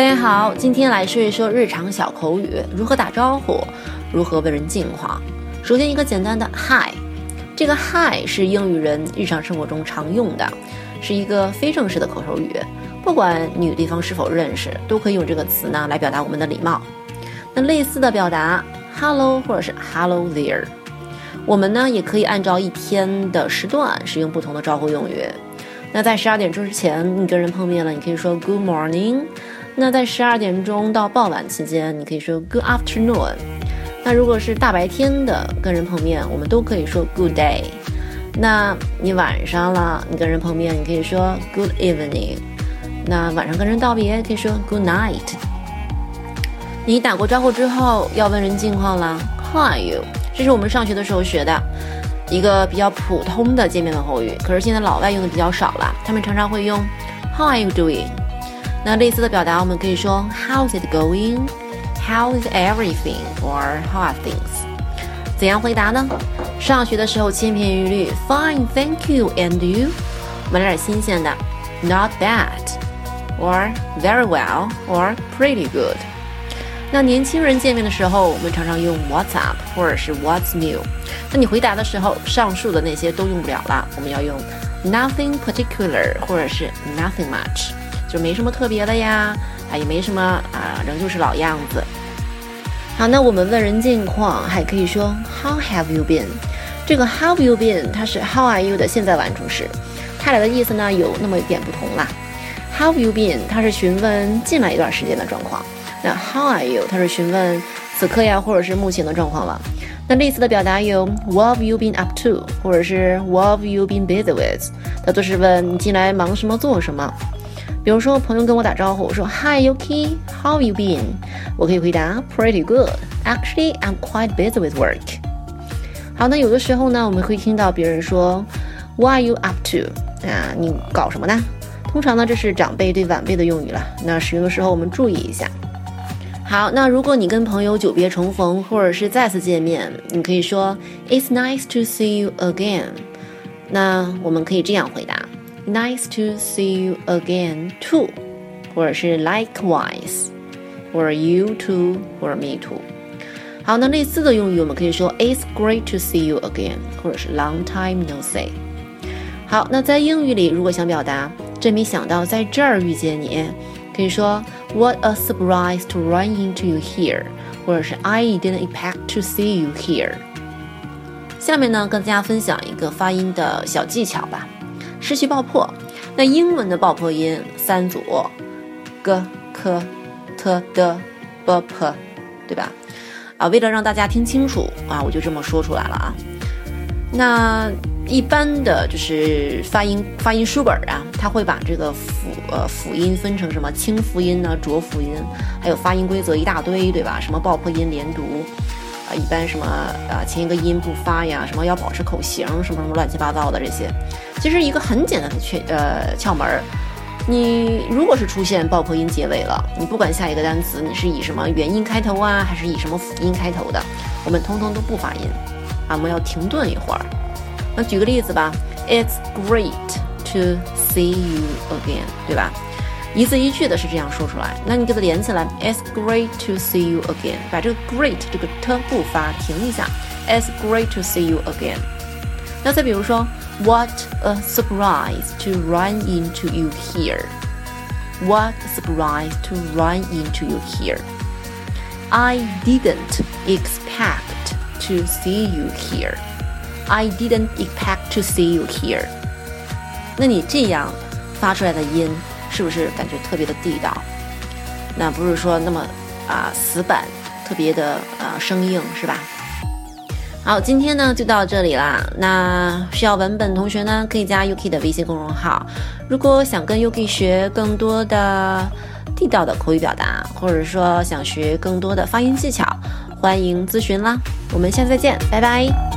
大家好，今天来说一说日常小口语，如何打招呼，如何为人敬话。首先，一个简单的 Hi，这个 Hi 是英语人日常生活中常用的，是一个非正式的口头语，不管你与对方是否认识，都可以用这个词呢来表达我们的礼貌。那类似的表达 Hello 或者是 Hello there，我们呢也可以按照一天的时段使用不同的招呼用语。那在十二点钟之前，你跟人碰面了，你可以说 Good morning。那在十二点钟到傍晚期间，你可以说 Good afternoon。那如果是大白天的跟人碰面，我们都可以说 Good day。那你晚上了，你跟人碰面，你可以说 Good evening。那晚上跟人道别，可以说 Good night。你打过招呼之后，要问人近况了，How are you？这是我们上学的时候学的。一个比较普通的见面问候语，可是现在老外用的比较少了，他们常常会用 How are you doing？那类似的表达，我们可以说 How's it going？How is everything？or How are things？怎样回答呢？上学的时候千篇一律，Fine，thank you，and you？我们来点新鲜的，Not bad，or very well，or pretty good。那年轻人见面的时候，我们常常用 What's up 或者是 What's new。那你回答的时候，上述的那些都用不了了，我们要用 Nothing particular 或者是 Nothing much， 就没什么特别的呀，啊也没什么啊，仍旧是老样子。好，那我们问人近况还可以说 How have you been？这个 How have you been 它是 How are you 的现在完成时，它俩的意思呢有那么一点不同啦。How have you been？它是询问近来一段时间的状况。那 How are you？它是询问此刻呀，或者是目前的状况了。那类似的表达有 What have you been up to？或者是 What have you been busy with？它都是问你近来忙什么，做什么。比如说，朋友跟我打招呼，我说 Hi Yuki，How have you been？我可以回答 Pretty good。Actually, I'm quite busy with work。好，那有的时候呢，我们会听到别人说 What are you up to？啊，你搞什么呢？通常呢，这是长辈对晚辈的用语了。那使用的时候，我们注意一下。好，那如果你跟朋友久别重逢，或者是再次见面，你可以说 It's nice to see you again。那我们可以这样回答 ：Nice to see you again too，或者是 Likewise，或者 You too，或者 Me too。好，那类似的用语我们可以说 It's great to see you again，或者是 Long time no see。好，那在英语里，如果想表达真没想到在这儿遇见你。可以说 What a surprise to run into you here，或者是 I didn't expect to see you here。下面呢，跟大家分享一个发音的小技巧吧。 失去爆破，那英文的爆破音三组，g、k、t、d、b、p，对吧？啊，为了让大家听清楚啊，我就这么说出来了啊。那。一般的就是发音发音书本啊，它会把这个辅呃辅音分成什么清辅音呢、浊辅音，还有发音规则一大堆，对吧？什么爆破音连读，一般什么啊前一个音不发呀，什么要保持口型，什么什么乱七八糟的这些。其实一个很简单的窍呃窍门儿，你如果是出现爆破音结尾了，你不管下一个单词你是以什么元音开头啊，还是以什么辅音开头的，我们通通都不发音，啊，我们要停顿一会儿。那举个例子吧，It's great to see you again，对吧？一字一句的是这样说出来。那你给它连起来，It's great to see you again，把这个 great 这个 t 不发，停一下，It's great to see you again。那再比如说，What a surprise to run into you here。What a surprise to run into you here. I didn't expect to see you here. I didn't expect to see you here。那你这样发出来的音， 是不是感觉特别的地道？那不是说那么啊死板，特别的啊生硬，是吧？好，今天呢就到这里啦。那需要文本同学呢，可以加 UK 的微信公众号。如果想跟 UK 学更多的地道的口语表达，或者说想学更多的发音技巧，欢迎咨询啦。我们下次再见，拜拜。